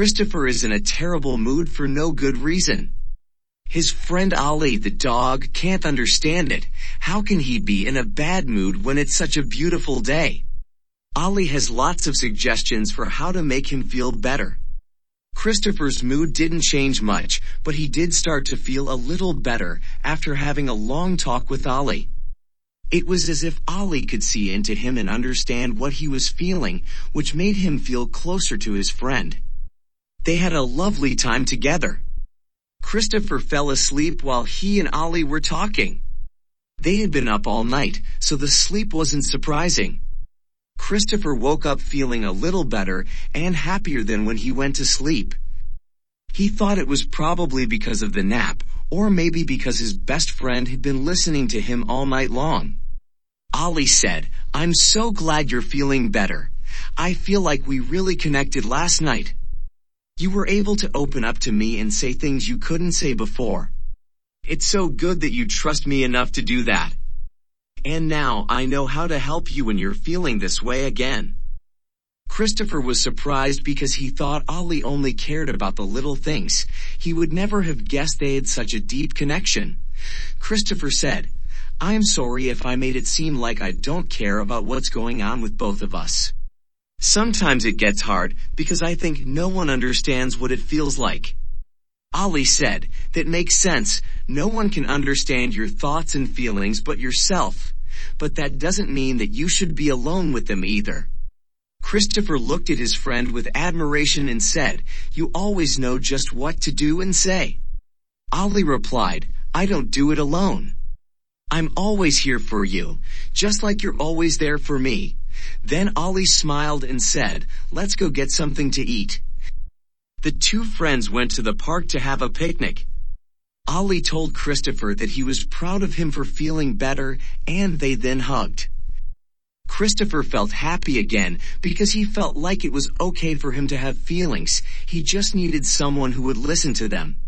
Christopher is in a terrible mood for no good reason. His friend Ali, the dog, can't understand it. How can he be in a bad mood when it's such a beautiful day? Ali has lots of suggestions for how to make him feel better. Christopher's mood didn't change much, but he did start to feel a little better after having a long talk with Ali. It was as if Ali could see into him and understand what he was feeling, which made him feel closer to his friend. They had a lovely time together. Christopher fell asleep while he and Ali were talking. They had been up all night, so the sleep wasn't surprising. Christopher woke up feeling a little better and happier than when he went to sleep. He thought it was probably because of the nap, or maybe because his best friend had been listening to him all night long. Ali said, I'm so glad you're feeling better. I feel like we really connected last night. You were able to open up to me and say things you couldn't say before. It's so good that you trust me enough to do that. And now I know how to help you when you're feeling this way again. Christopher was surprised because he thought Ali only cared about the little things. He would never have guessed they had such a deep connection. Christopher said, I'm sorry if I made it seem like I don't care about what's going on with both of us. Sometimes it gets hard because I think no one understands what it feels like. Ali said, that makes sense. No one can understand your thoughts and feelings but yourself. But that doesn't mean that you should be alone with them either. Christopher looked at his friend with admiration and said, you always know just what to do and say. Ali replied, I don't do it alone. I'm always here for you, just like you're always there for me. Then Ollie smiled and said, let's go get something to eat. The two friends went to the park to have a picnic. Ollie told Christopher that he was proud of him for feeling better and they then hugged. Christopher felt happy again because he felt like it was okay for him to have feelings. He just needed someone who would listen to them.